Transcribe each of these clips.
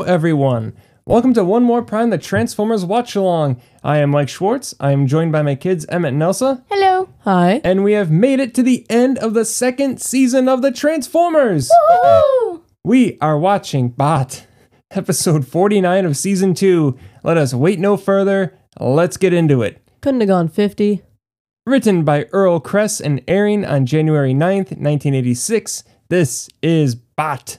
Hello, everyone. Welcome to One More Prime, the Transformers Watch Along. I am Mike Schwartz. I am joined by my kids, Emmett and Elsa, Hello. Hi. and we have made it to the end of the second season of the Transformers. Woo! We are watching Bot, episode 49 of season 2. Let us wait no further. Let's get into it. Couldn't have gone 50. Written by Earl Kress and airing on January 9th, 1986. This is Bot.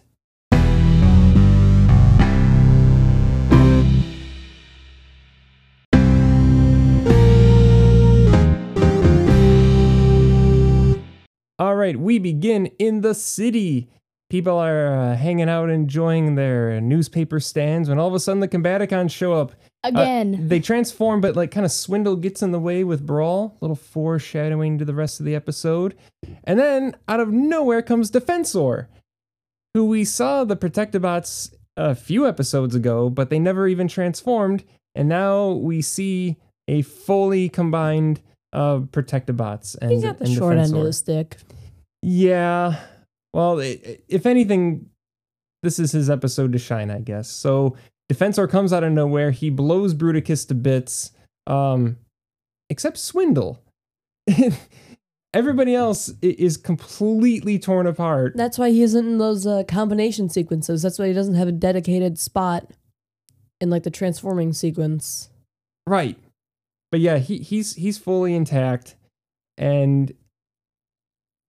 Right, we begin in the city. People are uh, hanging out, enjoying their newspaper stands, when all of a sudden the Combaticons show up. Uh, Again. they transform, but like kind of Swindle gets in the way with Brawl. Little foreshadowing to the rest of the episode. And then out of nowhere comes Defensor, who we saw the Protectobots a few episodes ago, but they never even transformed. And now we see a fully combined uh, Protectobots and, He's got the and short end of Defensor. the stick. Yeah. Well, i if anything, this is his episode to shine, I guess. So Defensor comes out of nowhere. He blows Bruticus to bits, um, except Swindle. Everybody else is completely torn apart. That's why he isn't in those uh, combination sequences. That's why he doesn't have a dedicated spot in like the transforming sequence. Right. But yeah, he he's he's fully intact and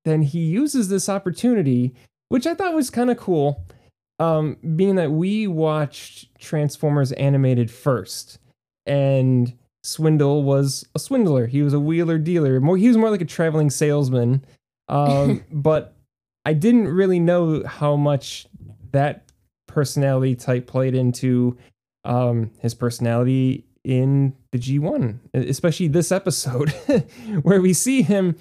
then he uses this opportunity, which I thought was kind of cool. Um being that we watched Transformers animated first and Swindle was a swindler. He was a wheeler dealer. More he was more like a traveling salesman. Um but I didn't really know how much that personality type played into um, his personality in the G1, especially this episode, where we see him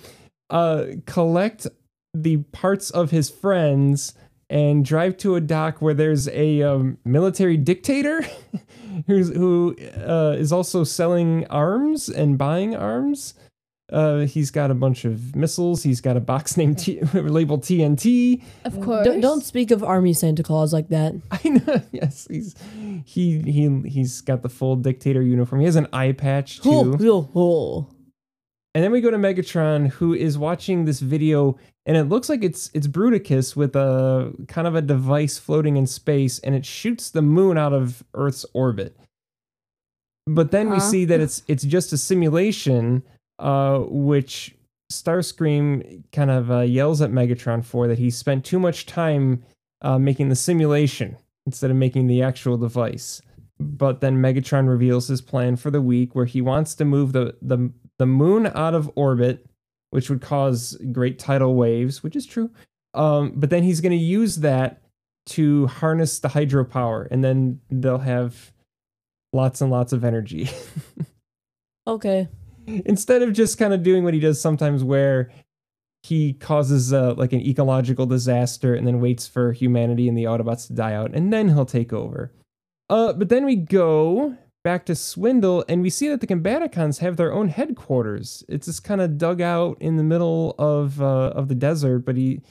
uh, collect the parts of his friends and drive to a dock where there's a um, military dictator who's, who uh, is also selling arms and buying arms. Uh, he's got a bunch of missiles. He's got a box named T- labeled TNT. of course. Don't, don't speak of Army Santa Claus like that. I know. Yes, he's he he he's got the full dictator uniform. He has an eye patch too. Oh, oh, oh. And then we go to Megatron, who is watching this video, and it looks like it's it's Bruticus with a kind of a device floating in space, and it shoots the moon out of Earth's orbit. But then we Huh? see that it's it's just a simulation, uh, which Starscream kind of uh, yells at Megatron for that he spent too much time uh, making the simulation instead of making the actual device. But then Megatron reveals his plan for the week, where he wants to move the the the moon out of orbit, which would cause great tidal waves, which is true. Um, but then he's going to use that to harness the hydropower, and then they'll have lots and lots of energy. Okay. Instead of just kind of doing what he does sometimes, where he causes uh, like an ecological disaster and then waits for humanity and the Autobots to die out, and then he'll take over. Uh, but then we go back to Swindle, and we see that the Combaticons have their own headquarters. It's this kind of dugout in the middle of uh, of the desert, but he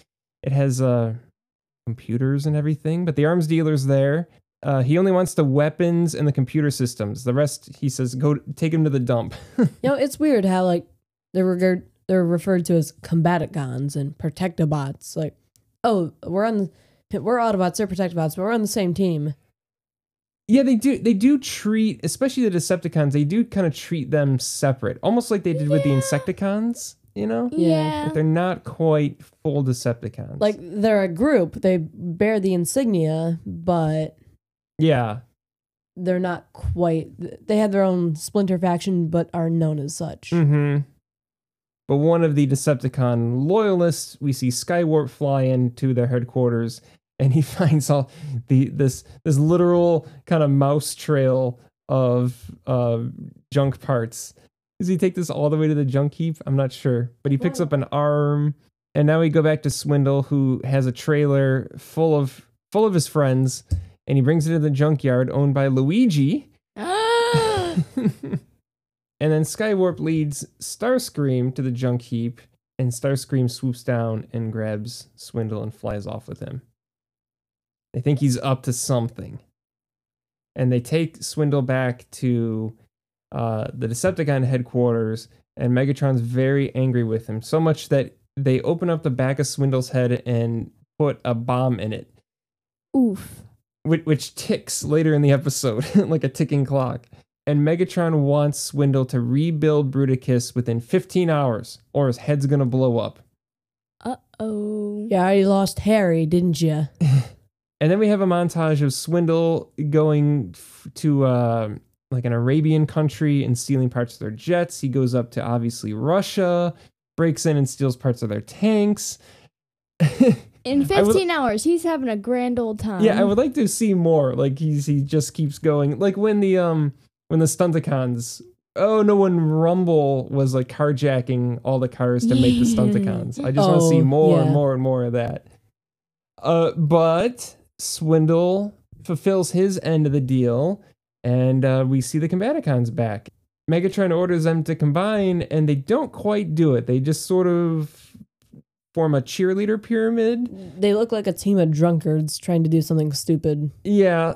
it has uh, computers and everything. But the arms dealer's there. Uh, he only wants the weapons and the computer systems. The rest, he says, go take him to the dump. You know, it's weird how like they're regard they're referred to as combaticons and protectobots. Like, oh, we're on the, we're Autobots, they're protectobots, but we're on the same team. Yeah, they do. They do treat, especially the Decepticons. They do kind of treat them separate, almost like they did with the Insecticons. You know, yeah. Like, they're not quite full Decepticons. Like they're a group. They bear the insignia, but yeah, they're not quite. They have their own splinter faction, but are known as such. hmm But one of the Decepticon loyalists, we see Skywarp fly into their headquarters, and he finds all the this this literal kind of mouse trail of uh, junk parts. Does he take this all the way to the junk heap? I'm not sure, but he picks up an arm, and now we go back to Swindle, who has a trailer full of full of his friends, and he brings it to the junkyard owned by Luigi. Ah! and then Skywarp leads Starscream to the junk heap, and Starscream swoops down and grabs Swindle and flies off with him. They think he's up to something. and they take Swindle back to uh, the Decepticon headquarters. And Megatron's very angry with him, so much that they open up the back of Swindle's head and put a bomb in it, Oof. which, which ticks later in the episode like a ticking clock. And Megatron wants Swindle to rebuild Bruticus within 15 hours, or his head's gonna blow up. Uh oh. Yeah, I lost Harry, didn't you? And then we have a montage of Swindle going f- to uh, like an Arabian country and stealing parts of their jets. He goes up to obviously Russia, breaks in and steals parts of their tanks. In I would- 15 hours, he's having a grand old time. yeah, I would like to see more. Like he's he just keeps going. Like when the um when the Stunticons. Oh no! When Rumble was like carjacking all the cars to make the Yeah. Stunticons, I just want to see Oh, more and more and more of that. Uh, but Swindle fulfills his end of the deal, and uh, we see the Combaticons back. Megatron orders them to combine, and they don't quite do it. They just sort of form a cheerleader pyramid. They look like a team of drunkards trying to do something stupid. Yeah,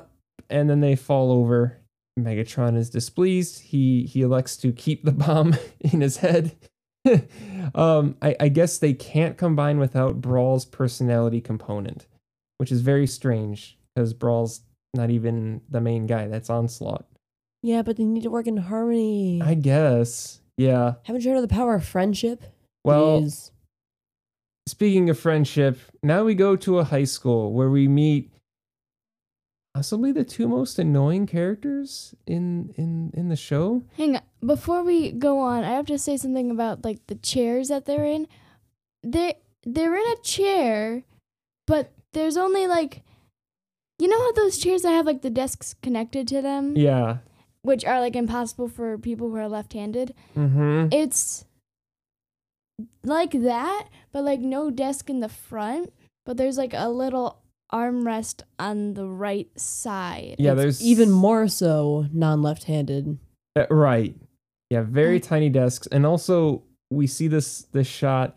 and then they fall over. Megatron is displeased. He he elects to keep the bomb in his head. um, I, I guess they can't combine without Brawl's personality component, which is very strange because Brawl's not even the main guy. That's Onslaught. Yeah, but they need to work in harmony. I guess. Yeah. Haven't you heard of the power of friendship? Well, Jeez. speaking of friendship, now we go to a high school where we meet possibly the two most annoying characters in in in the show. Hang on. Before we go on, I have to say something about like the chairs that they're in. They they're in a chair, but there's only like you know how those chairs that have like the desks connected to them, Yeah. which are like impossible for people who are left-handed. Mm-hmm. It's like that, but like no desk in the front, but there's like a little armrest on the right side. Yeah, It's there's even more so non-left-handed. Uh, right. Yeah, very tiny desks, and also we see this this shot.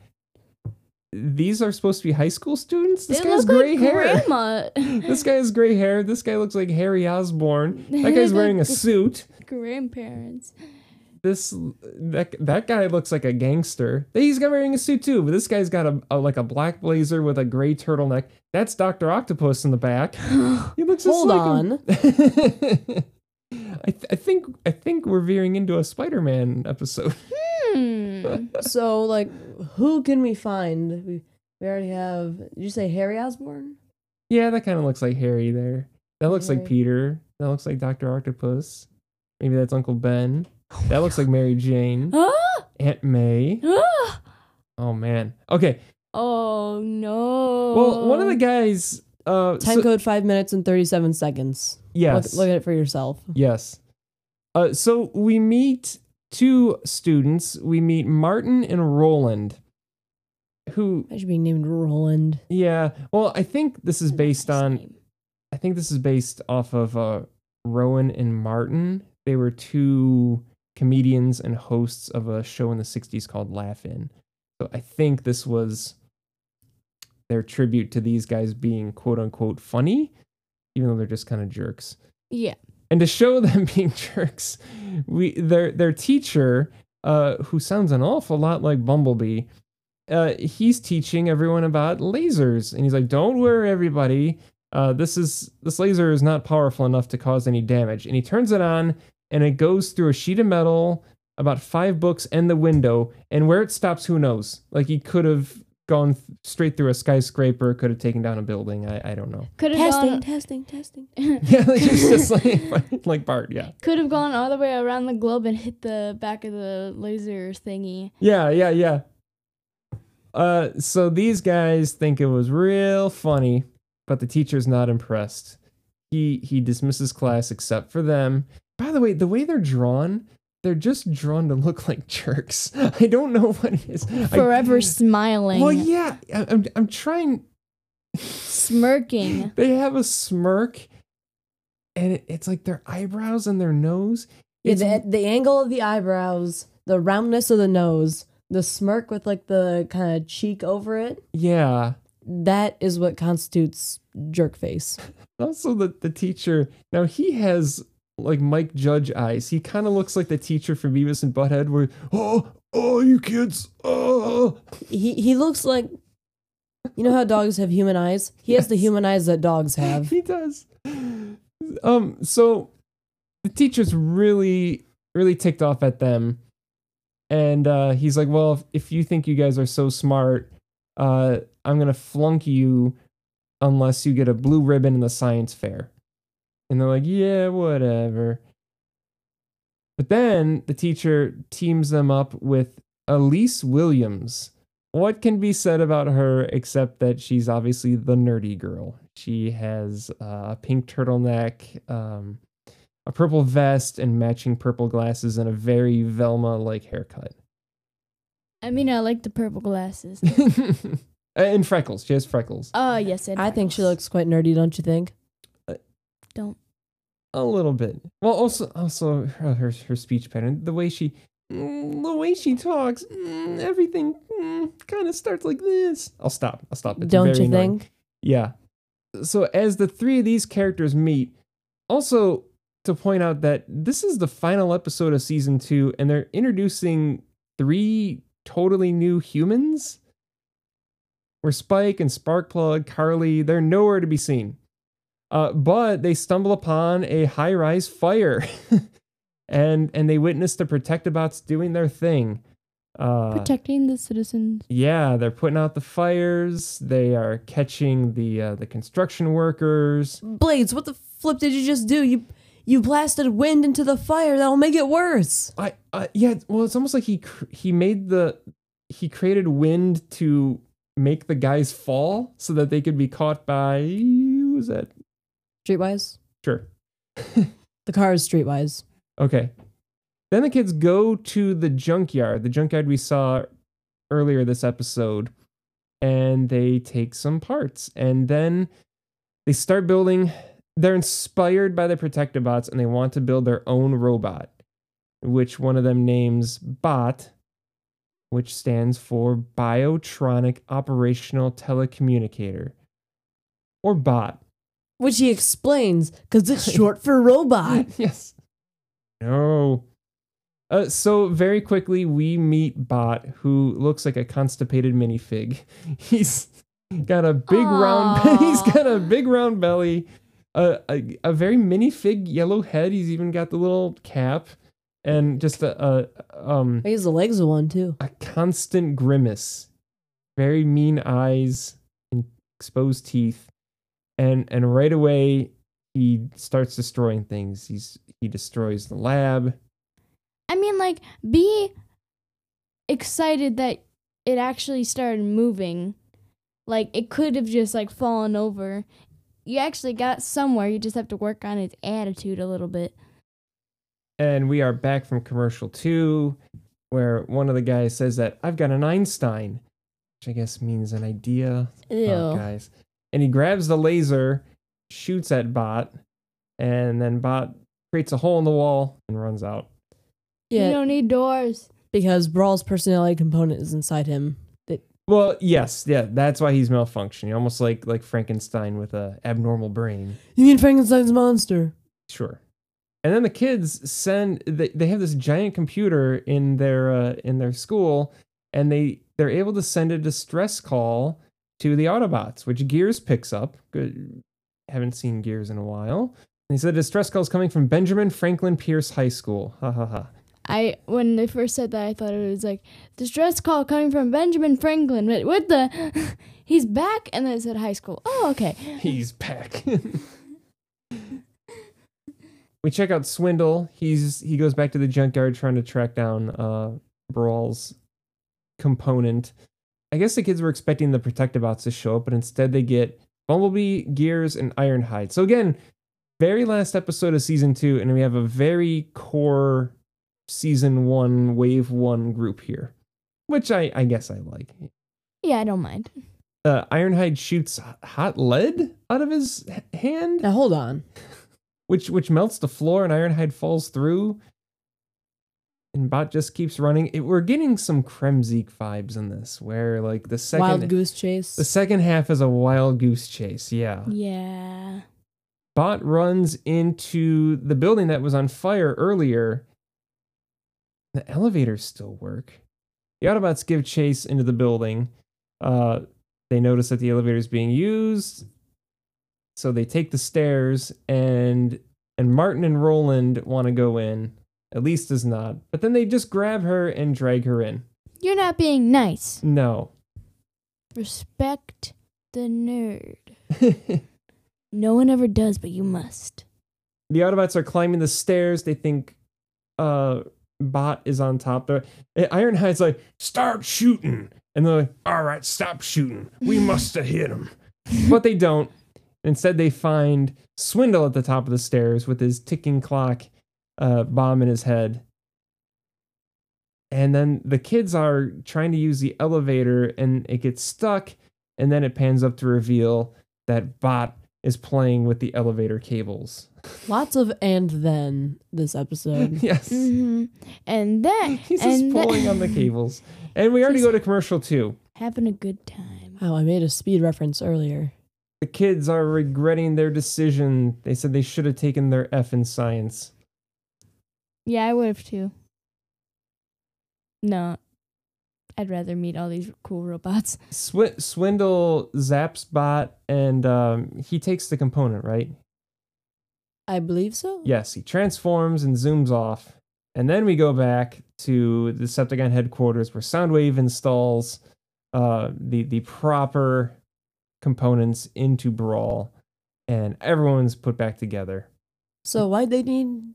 These are supposed to be high school students. This They guy has gray like hair. grandma. this guy has gray hair. This guy looks like Harry Osborn. That guy's wearing a suit. grandparents. This that that guy looks like a gangster. He's got wearing a suit too, but this guy's got a, a like a black blazer with a gray turtleneck. That's Doctor Octopus in the back. He looks just Hold like on. him. I, th- I think I think we're veering into a Spider-Man episode. Hmm. so, like, who can we find? We, we already have. Did you say Harry Osborn? Yeah, that kind of looks like Harry there. That looks like Peter. That looks like Doctor Octopus. Maybe that's Uncle Ben. That looks like Mary Jane. Aunt May. Oh man. Okay. Oh no. Well, one of the guys. Uh, Time so- code five minutes and thirty-seven seconds. yes. Look, look at it for yourself. Yes. Uh, so we meet two students. We meet Martin and Roland, who, I should be named Roland. yeah. Well, I think this is based on. I think this is based off of uh, Rowan and Martin. They were two comedians and hosts of a show in the '60s called Laugh In. So I think this was their tribute to these guys being quote unquote funny, even though they're just kind of jerks. Yeah. And to show them being jerks, we their their teacher, uh, who sounds an awful lot like Bumblebee, uh, he's teaching everyone about lasers, and he's like, "Don't worry, everybody. Uh, this is this laser is not powerful enough to cause any damage." And he turns it on, and it goes through a sheet of metal, about five books, and the window. And where it stops, who knows? Like he could have gone th- straight through a skyscraper, could have taken down a building. I, I don't know. Could have Testing, gone. testing, testing. Yeah, like, he's just like like Bart. Yeah. Could have gone all the way around the globe and hit the back of the laser thingy. Yeah, yeah, yeah. Uh, so these guys think it was real funny, but the teacher's not impressed. He he dismisses class except for them. By the way, the way they're drawn, they're just drawn to look like jerks. I don't know what it is. I- Forever smiling. well, yeah, I, I'm I'm trying. Smirking. They have a smirk, and it, it's like their eyebrows and their nose. Yeah, the, the angle of the eyebrows, the roundness of the nose, the smirk with like the kind of cheek over it. yeah. that is what constitutes jerk face. Also, the, the teacher, now he has like Mike Judge eyes. He kind of looks like the teacher from Beavis and Butthead, where, oh, oh, you kids, oh. He he looks like you know how dogs have human eyes? He has the human eyes that dogs have. he does. Um, so the teacher's really, really ticked off at them. And uh, he's like, Well, if, if you think you guys are so smart, uh, I'm going to flunk you unless you get a blue ribbon in the science fair. And they're like, Yeah, whatever. But then the teacher teams them up with Elise Williams. What can be said about her except that she's obviously the nerdy girl? She has uh, a pink turtleneck, um, a purple vest, and matching purple glasses, and a very Velma like haircut. I mean, I like the purple glasses. and freckles. She has freckles. Oh, yes, and I think she looks quite nerdy, don't you think? Don't. A little bit. Well, also, also her her, her speech pattern, the way she, mm, the way she talks, mm, everything kind of starts like this. I'll stop. I'll stop. It's don't you annoying. think? Yeah. So as the three of these characters meet, also to point out that this is the final episode of season two, and they're introducing three totally new humans. Where Spike and Sparkplug, Carly, they're nowhere to be seen. Uh, but they stumble upon a high-rise fire, and and they witness the Protectobots doing their thing. Uh, Protecting the citizens. yeah, they're putting out the fires. They are catching the uh, the construction workers. Blades, what the flip did you just do? You you blasted wind into the fire. That'll make it worse. I uh, yeah, well, it's almost like he cr- he made the he created wind to make the guys fall so that they could be caught by who was that? Streetwise? Sure. The car is streetwise. Okay. Then the kids go to the junkyard, the junkyard we saw earlier this episode, and they take some parts. And then they start building. They're inspired by the Protectobots and they want to build their own robot, which one of them names Bot, which stands for Biotronic Operational Telecommunicator, or BOT. Which he explains because it's short for robot. yes. No. Uh, so very quickly we meet Bot, who looks like a constipated minifig. He's got a big round. He's got a big round belly, a, a a very minifig yellow head. He's even got the little cap, and just a, a um He has the legs of one too. a constant grimace, very mean eyes and exposed teeth, and and right away he starts destroying things. He's he destroys the lab. I mean, like, be excited that it actually started moving. Like, it could have just, like, fallen over. You actually got somewhere. You just have to work on its attitude a little bit. And we are back from commercial two, where one of the guys says that I've got an Einstein, which I guess means an idea. Oh, Ew. Oh, guys. And he grabs the laser, shoots at Bot, and then Bot creates a hole in the wall and runs out. Yeah. You don't need doors. because Brawl's personality component is inside him. That Well, yes, yeah, that's why he's malfunctioning. Almost like like Frankenstein with a abnormal brain. you mean Frankenstein's monster? Sure. And then the kids send they, they have this giant computer in their uh, in their school and they they're able to send a distress call to the Autobots, which Gears picks up. Good haven't seen Gears in a while. And he said distress call is coming from Benjamin Franklin Pierce High School. Ha ha ha. I when they first said that, I thought it was like distress call coming from Benjamin Franklin. But what the? He's back, and then it said high school. Oh, okay. He's back. we check out Swindle. He's he goes back to the junkyard trying to track down uh Brawl's component. I guess the kids were expecting the Protectobots to show up, but instead they get Bumblebee, Gears, and Ironhide. So again, very last episode of season two, and we have a very core season one, wave one group here. Which I, I guess I like. Yeah, I don't mind. Uh, Ironhide shoots hot lead out of his hand Now hold on. which which melts the floor and Ironhide falls through. And Bot just keeps running. It, we're getting some Kremzeek vibes in this, where like the second Wild goose chase. the second half is a wild goose chase. Yeah. Yeah. Bot runs into the building that was on fire earlier. The elevators still work. The Autobots give chase into the building. Uh, they notice that the elevator is being used, so they take the stairs and and Martin and Roland want to go in. Elise does not, but then they just grab her and drag her in. You're not being nice. No. Respect the nerd. No one ever does, but you must. the Autobots are climbing the stairs. They think uh Bot is on top there. Ironhide's like, start shooting. And they're like, all right, stop shooting. We must have hit him. but they don't. Instead, they find Swindle at the top of the stairs with his ticking clock uh, bomb in his head. And then the kids are trying to use the elevator and it gets stuck. And then it pans up to reveal that Bot is playing with the elevator cables. Lots of and then this episode. yes. hmm And then He's just pulling then- on the cables. And we already Just- go to commercial too. having a good time. Oh, I made a speed reference earlier. The kids are regretting their decision. They said they should have taken their F in science. Yeah, I would have too. No, I'd rather meet all these cool robots. Swi- Swindle zaps Bot and um, he takes the component, right? I believe so. Yes, he transforms and zooms off. And then we go back to the Decepticon headquarters where Soundwave installs uh, the, the proper components into Brawl. And everyone's put back together. So why'd they need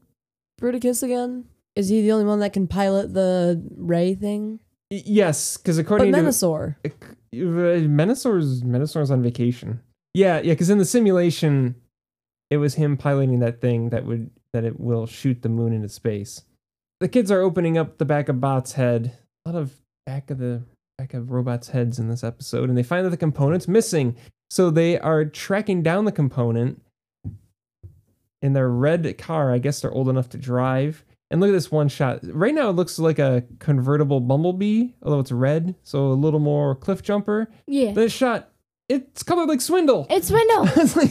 Bruticus again? Is he the only one that can pilot the ray thing? Yes, because according but to Menasor, uh, Menasor's on vacation. Yeah, yeah, because in the simulation, it was him piloting that thing that would that it will shoot the moon into space. The kids are opening up the back of Bot's head. A lot of back of the back of robots' heads in this episode, and they find that the component's missing. So they are tracking down the component in their red car. I guess they're old enough to drive. And look at this one shot. Right now, it looks like a convertible Bumblebee, although it's red, so a little more Cliffjumper. Yeah, This shot, it's colored like Swindle. it's swindle. It's like,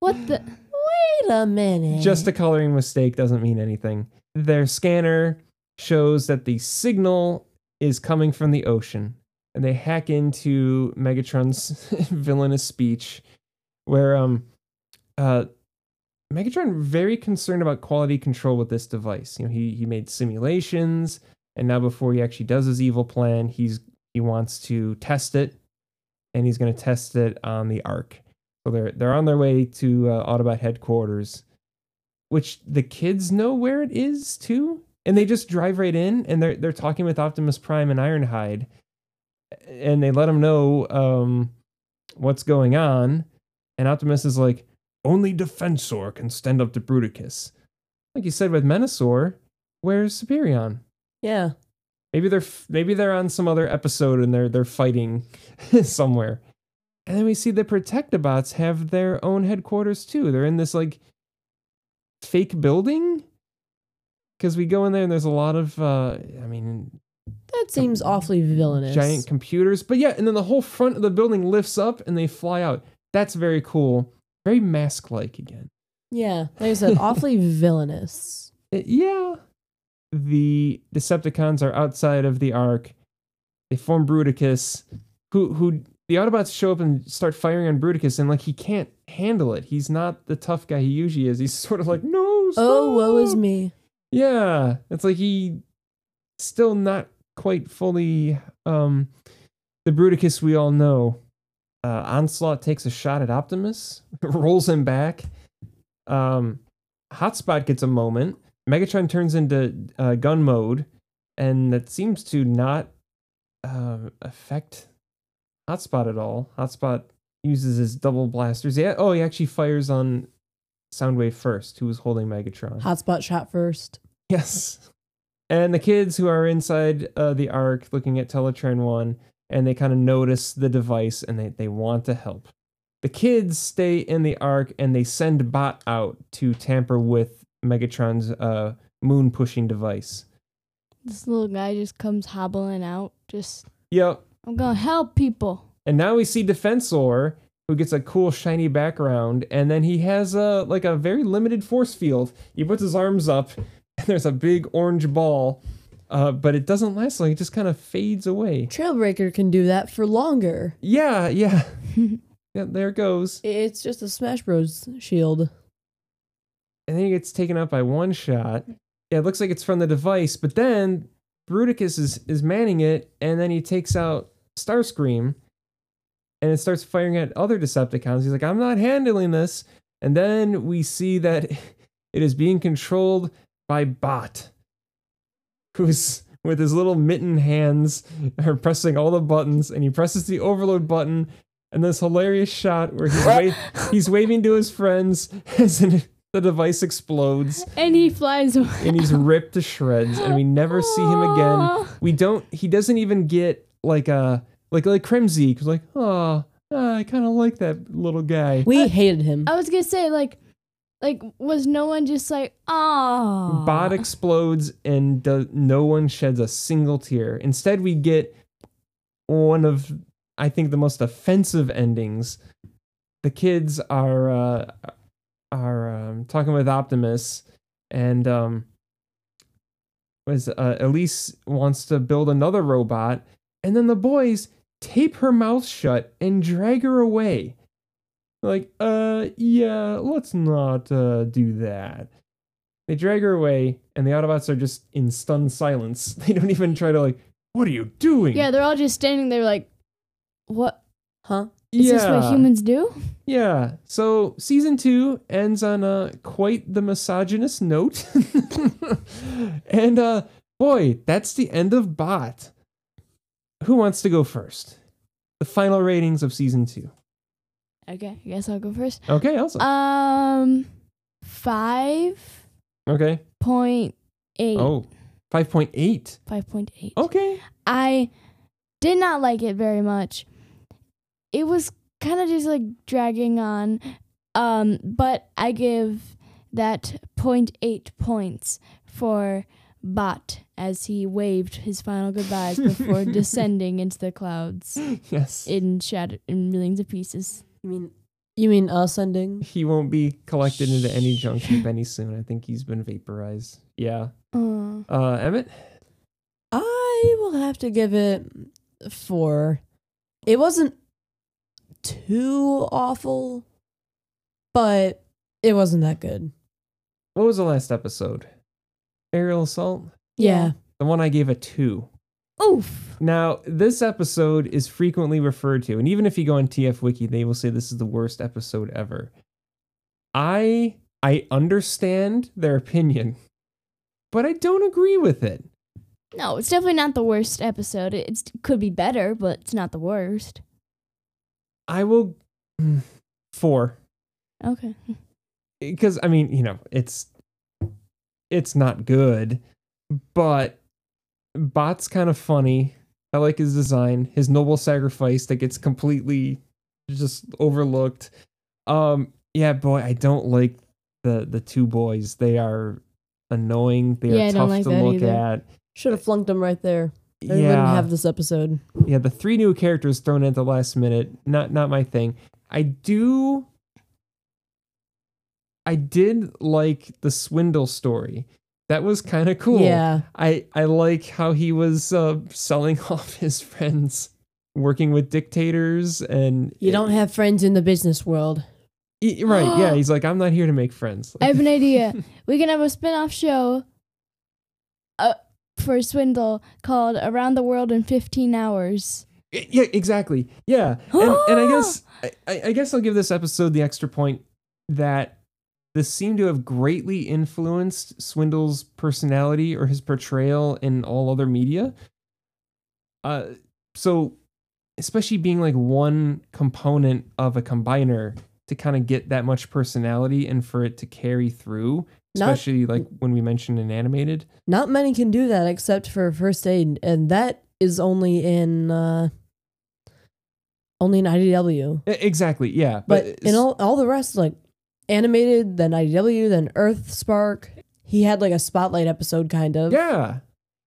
what the? Wait a minute. just a coloring mistake doesn't mean anything. Their scanner shows that the signal is coming from the ocean, and they hack into Megatron's villainous speech, where um, uh, Megatron very concerned about quality control with this device. You know, he he made simulations, and now before he actually does his evil plan, he's he wants to test it, and he's going to test it on the Ark. So they're they're on their way to uh, Autobot headquarters, which the kids know where it is too, and they just drive right in, and they're they're talking with Optimus Prime and Ironhide, and they let them know um, what's going on, and Optimus is like, only Defensor can stand up to Bruticus. Like you said with Menasor, where's Superion? yeah. Maybe they're f- maybe they're on some other episode and they're they're fighting somewhere. And then we see the Protectobots have their own headquarters too. They're in this like fake building. Cause we go in there and there's a lot of uh I mean That seems awfully villainous. giant computers. But yeah, and then the whole front of the building lifts up and they fly out. That's very cool. Very mask like again. Yeah. Like I said, awfully villainous. Uh, yeah. The Decepticons are outside of the Ark. They form Bruticus, who who the Autobots show up and start firing on Bruticus, and like he can't handle it. He's not the tough guy he usually is. He's sort of like, no, stop. Oh, woe is me. Yeah, it's like he still not quite fully um the Bruticus we all know. Uh, Onslaught takes a shot at Optimus, rolls him back. Um, Hotspot gets a moment. Megatron turns into uh, gun mode, and that seems to not uh, affect Hotspot at all. Hotspot uses his double blasters. Yeah. Oh, he actually fires on Soundwave first, who was holding Megatron. Hotspot shot first. Yes. And the kids who are inside uh, the Ark looking at Teletran 1, and they kind of notice the device and they, they want to help. The kids stay in the Ark and they send Bot out to tamper with Megatron's uh, moon pushing device. This little guy just comes hobbling out. Just, Yep. I'm gonna help people. And now we see Defensor, who gets a cool shiny background, and then he has a like a very limited force field. He puts his arms up, and there's a big orange ball, uh, but it doesn't last long. It just kind of fades away. Trailbreaker can do that for longer. Yeah, yeah, yeah. There it goes. It's just a Smash Bros. shield. And then he gets taken out by one shot. Yeah, it looks like it's from the device, but then Bruticus is is manning it, and then he takes out Starscream, and it starts firing at other Decepticons. He's like, "I'm not handling this." And then we see that it is being controlled by Bot, who's with his little mitten hands are pressing all the buttons, and he presses the overload button. And this hilarious shot where he's wa- he's waving to his friends as the device explodes And he flies away. and he's ripped to shreds and we never see him again we don't he doesn't even get like a like like Kremzeek who's like oh i kind of like that little guy We uh, hated him. I was gonna say like, like was no one just like, oh, bot explodes and no one sheds a single tear. Instead we get one of i think the most offensive endings. The kids are uh are um, talking with optimus and um was uh, elise wants to build another robot. And then the boys tape her mouth shut and drag her away like uh yeah let's not uh do that they drag her away, and the Autobots are just in stunned silence. They don't even try to like, what are you doing? yeah, they're all just standing there like, what Huh? is yeah, this? What humans do? yeah. So season two ends on a quite the misogynist note, and uh, boy, that's the end of Bot. Who wants to go first? The final ratings of season two. Okay, I guess I'll go first. Okay, Elsa. Um, five okay. point eight. Oh, 5.8. Five point eight. Okay. I did not like it very much. It was kind of just like dragging on. Um, but I give that 0.8 points for Bot as he waved his final goodbyes before descending into the clouds Yes. in shattered in millions of pieces. You mean you mean us ending? he won't be collected into any junk heap any soon. I think he's been vaporized. Yeah. Uh, Uh, Emmett? I will have to give it four. It wasn't too awful, but it wasn't that good. What was the last episode? Aerial Assault? Yeah. The one I gave a two. Oof. Now, this episode is frequently referred to, and even if you go on TF Wiki, they will say this is the worst episode ever. I I understand their opinion, but I don't agree with it. No, it's definitely not the worst episode. It could be better, but it's not the worst. I will four. Okay. because I mean, you know, it's it's not good, but Bot's kind of funny. I like his design, his noble sacrifice that gets completely just overlooked. Um, yeah, boy, I don't like the the two boys. They are annoying. They yeah, are tough like to look either. at. Should have flunked them right there. They wouldn't have this episode. yeah, the three new characters thrown in at the last minute. Not not my thing. I do I did like the swindle story. That was kind of cool. Yeah. I I like how he was uh, selling off his friends working with dictators and You don't have friends in the business world. Right, yeah, he's like I'm not here to make friends. I have an idea. we can have a spin-off show uh, for Swindle called Around the World in 15 Hours. Yeah, exactly. Yeah, and, and I guess I, I guess I'll give this episode the extra point that this seemed to have greatly influenced Swindle's personality or his portrayal in all other media. Uh, so especially being like one component of a combiner to kind of get that much personality and for it to carry through, Not- especially like when we mentioned an animated. Not many can do that except for first aid, and that is only in uh only in IDW. Exactly, yeah. But in all all the rest, like animated, then IDW, then Earth Spark, he had like a spotlight episode kind of. Yeah.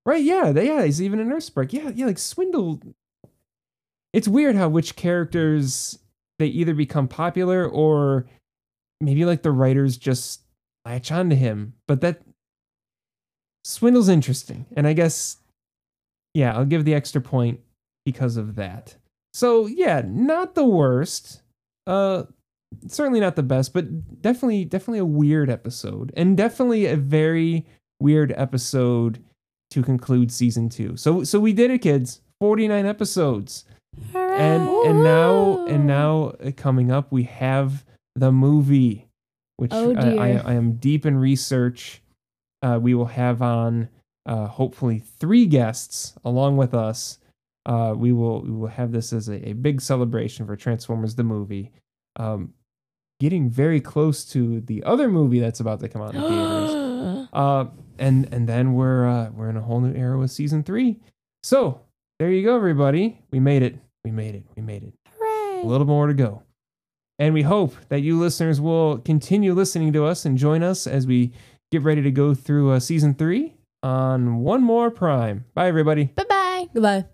Right. Yeah. They, yeah. He's even nurse break. Yeah. Yeah. Like Swindle. It's weird how which characters they either become popular or maybe like the writers just latch onto him. But that Swindle's interesting. And I guess, yeah, I'll give the extra point because of that. So yeah, not the worst. Uh, certainly not the best, but definitely, definitely a weird episode, and definitely a very weird episode to conclude season two. So, so we did it, kids. Forty nine episodes, and and now and now uh, coming up, we have the movie, which Oh, I, I. I am deep in research. Uh, we will have on uh, hopefully three guests along with us. Uh, we will we will have this as a, a big celebration for Transformers the movie. Um, getting very close to the other movie that's about to come out in theaters. Uh, and and then we're uh, we're in a whole new era with season three. So there you go, everybody. We made it. We made it. We made it. Hooray. A little more to go. And we hope that you listeners will continue listening to us and join us as we get ready to go through uh, season three on One More Prime. Bye, everybody. Bye bye. Goodbye.